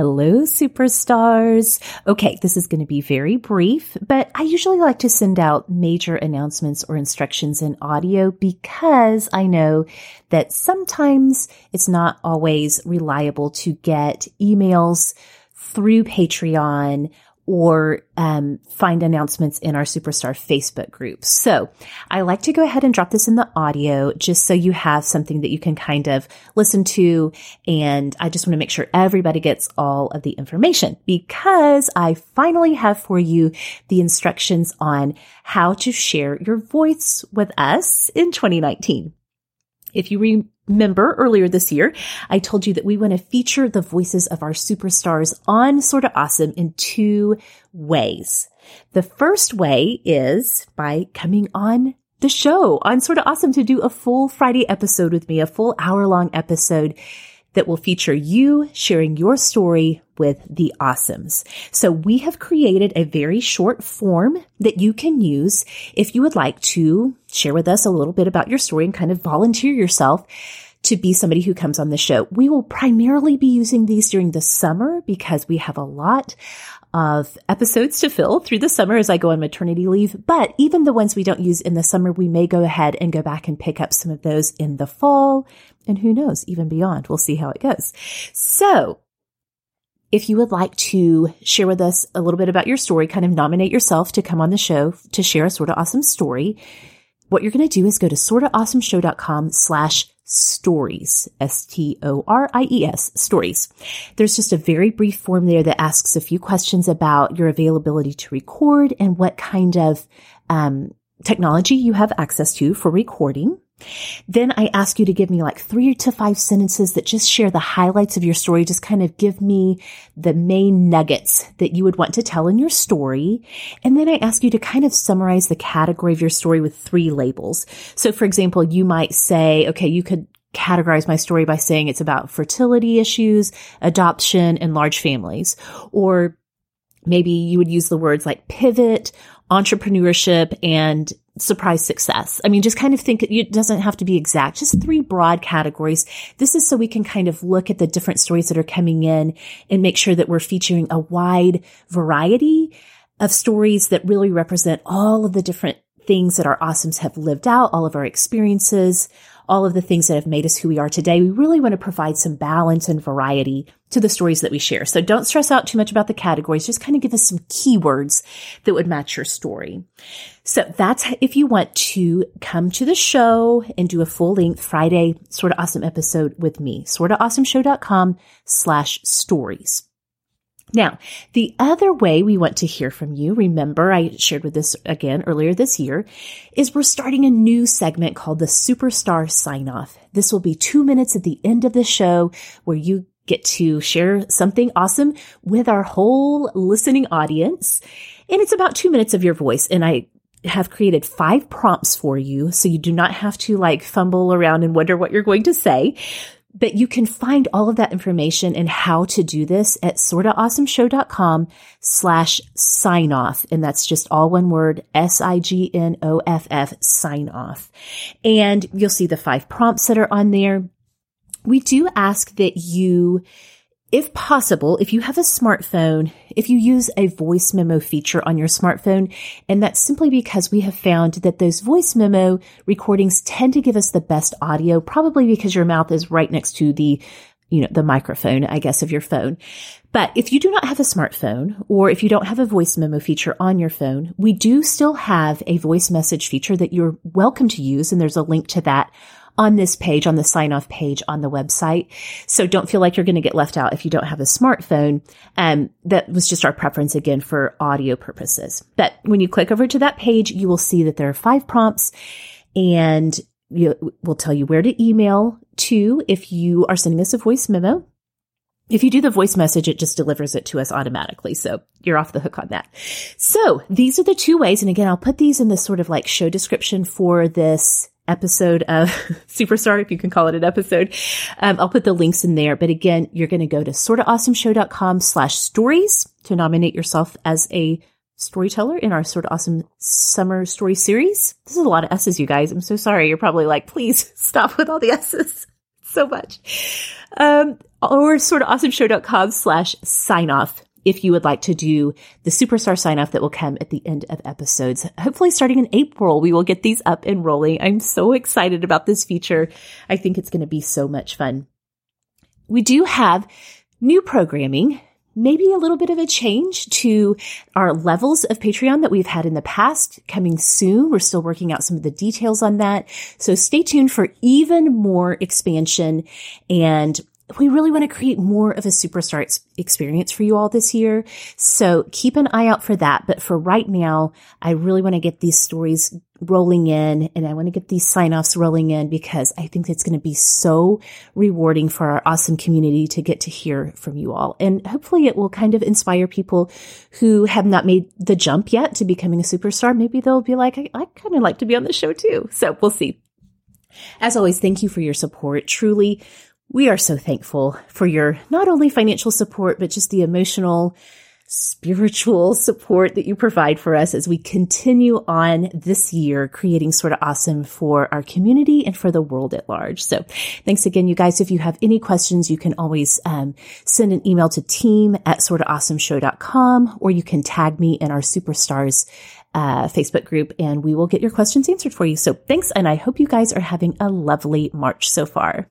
Hello, superstars. Okay, this is going to be very brief, but I usually like to send out major announcements or instructions in audio because I know that sometimes it's not always reliable to get emails through Patreon or um, find announcements in our Superstar Facebook group. So I like to go ahead and drop this in the audio just so you have something that you can kind of listen to. And I just want to make sure everybody gets all of the information because I finally have for you the instructions on how to share your voice with us in 2019. If you remember earlier this year, I told you that we want to feature the voices of our superstars on Sorta Awesome in two ways. The first way is by coming on the show on Sorta Awesome to do a full Friday episode with me, a full hour long episode that will feature you sharing your story with the awesomes. So we have created a very short form that you can use if you would like to share with us a little bit about your story and kind of volunteer yourself to be somebody who comes on the show. We will primarily be using these during the summer because we have a lot of episodes to fill through the summer as I go on maternity leave. But even the ones we don't use in the summer, we may go ahead and go back and pick up some of those in the fall. And who knows, even beyond. We'll see how it goes. So if you would like to share with us a little bit about your story, kind of nominate yourself to come on the show to share a Sorta Awesome story, what you're going to do is go to sortaawesomeshow.com slash stories, S-T-O-R-I-E-S, stories. There's just a very brief form there that asks a few questions about your availability to record and what kind of um, technology you have access to for recording. Then I ask you to give me like three to five sentences that just share the highlights of your story. Just kind of give me the main nuggets that you would want to tell in your story. And then I ask you to kind of summarize the category of your story with three labels. So for example, you might say, okay, you could categorize my story by saying it's about fertility issues, adoption, and large families. Or maybe you would use the words like pivot, entrepreneurship, and surprise success. I mean, just kind of think it doesn't have to be exact, just three broad categories. This is so we can kind of look at the different stories that are coming in and make sure that we're featuring a wide variety of stories that really represent all of the different things that our awesomes have lived out, all of our experiences, all of the things that have made us who we are today. We really want to provide some balance and variety to the stories that we share. So don't stress out too much about the categories. Just kind of give us some keywords that would match your story. So that's if you want to come to the show and do a full length Friday Sorta Awesome episode with me, sortaawesomeshow.com slash stories. Now, the other way we want to hear from you, remember I shared with this again earlier this year, is we're starting a new segment called the Superstar Sign Off. This will be two minutes at the end of the show where you get to share something awesome with our whole listening audience. And it's about two minutes of your voice. And I have created five prompts for you. So you do not have to like fumble around and wonder what you're going to say. But you can find all of that information and how to do this at sortaawesomeshow.com slash sign off. And that's just all one word, S-I-G-N-O-F-F, sign off. And you'll see the five prompts that are on there. We do ask that you if possible, if you have a smartphone, if you use a voice memo feature on your smartphone, and that's simply because we have found that those voice memo recordings tend to give us the best audio, probably because your mouth is right next to the, you know, the microphone, I guess, of your phone. But if you do not have a smartphone or if you don't have a voice memo feature on your phone, we do still have a voice message feature that you're welcome to use. And there's a link to that on this page, on the sign off page on the website. So don't feel like you're going to get left out if you don't have a smartphone. Um, that was just our preference again for audio purposes. But when you click over to that page, you will see that there are five prompts and you, will tell you where to email to if you are sending us a voice memo. If you do the voice message, it just delivers it to us automatically. So you're off the hook on that. So these are the two ways. And again, I'll put these in the sort of like show description for this episode of Superstar, if you can call it an episode. Um, I'll put the links in there. But again, you're going to go to sortaawesomeshow.com slash stories to nominate yourself as a storyteller in our Sorta Awesome summer story series. This is a lot of S's, you guys. I'm so sorry. You're probably like, please stop with all the S's. so much. Um, or sortaawesomeshow.com slash sign off if you would like to do the superstar sign off that will come at the end of episodes. Hopefully starting in April, we will get these up and rolling. I'm so excited about this feature. I think it's going to be so much fun. We do have new programming maybe a little bit of a change to our levels of Patreon that we've had in the past coming soon. We're still working out some of the details on that. So stay tuned for even more expansion and we really want to create more of a superstar ex- experience for you all this year. So keep an eye out for that. But for right now, I really want to get these stories rolling in and I want to get these sign offs rolling in because I think it's going to be so rewarding for our awesome community to get to hear from you all. And hopefully it will kind of inspire people who have not made the jump yet to becoming a superstar. Maybe they'll be like, I, I kind of like to be on the show too. So we'll see. As always, thank you for your support. Truly, we are so thankful for your not only financial support, but just the emotional, spiritual support that you provide for us as we continue on this year creating Sorta Awesome for our community and for the world at large. So thanks again, you guys. If you have any questions, you can always um, send an email to team at sortaawesomeshow.com or you can tag me in our superstars uh, Facebook group and we will get your questions answered for you. So thanks. And I hope you guys are having a lovely March so far.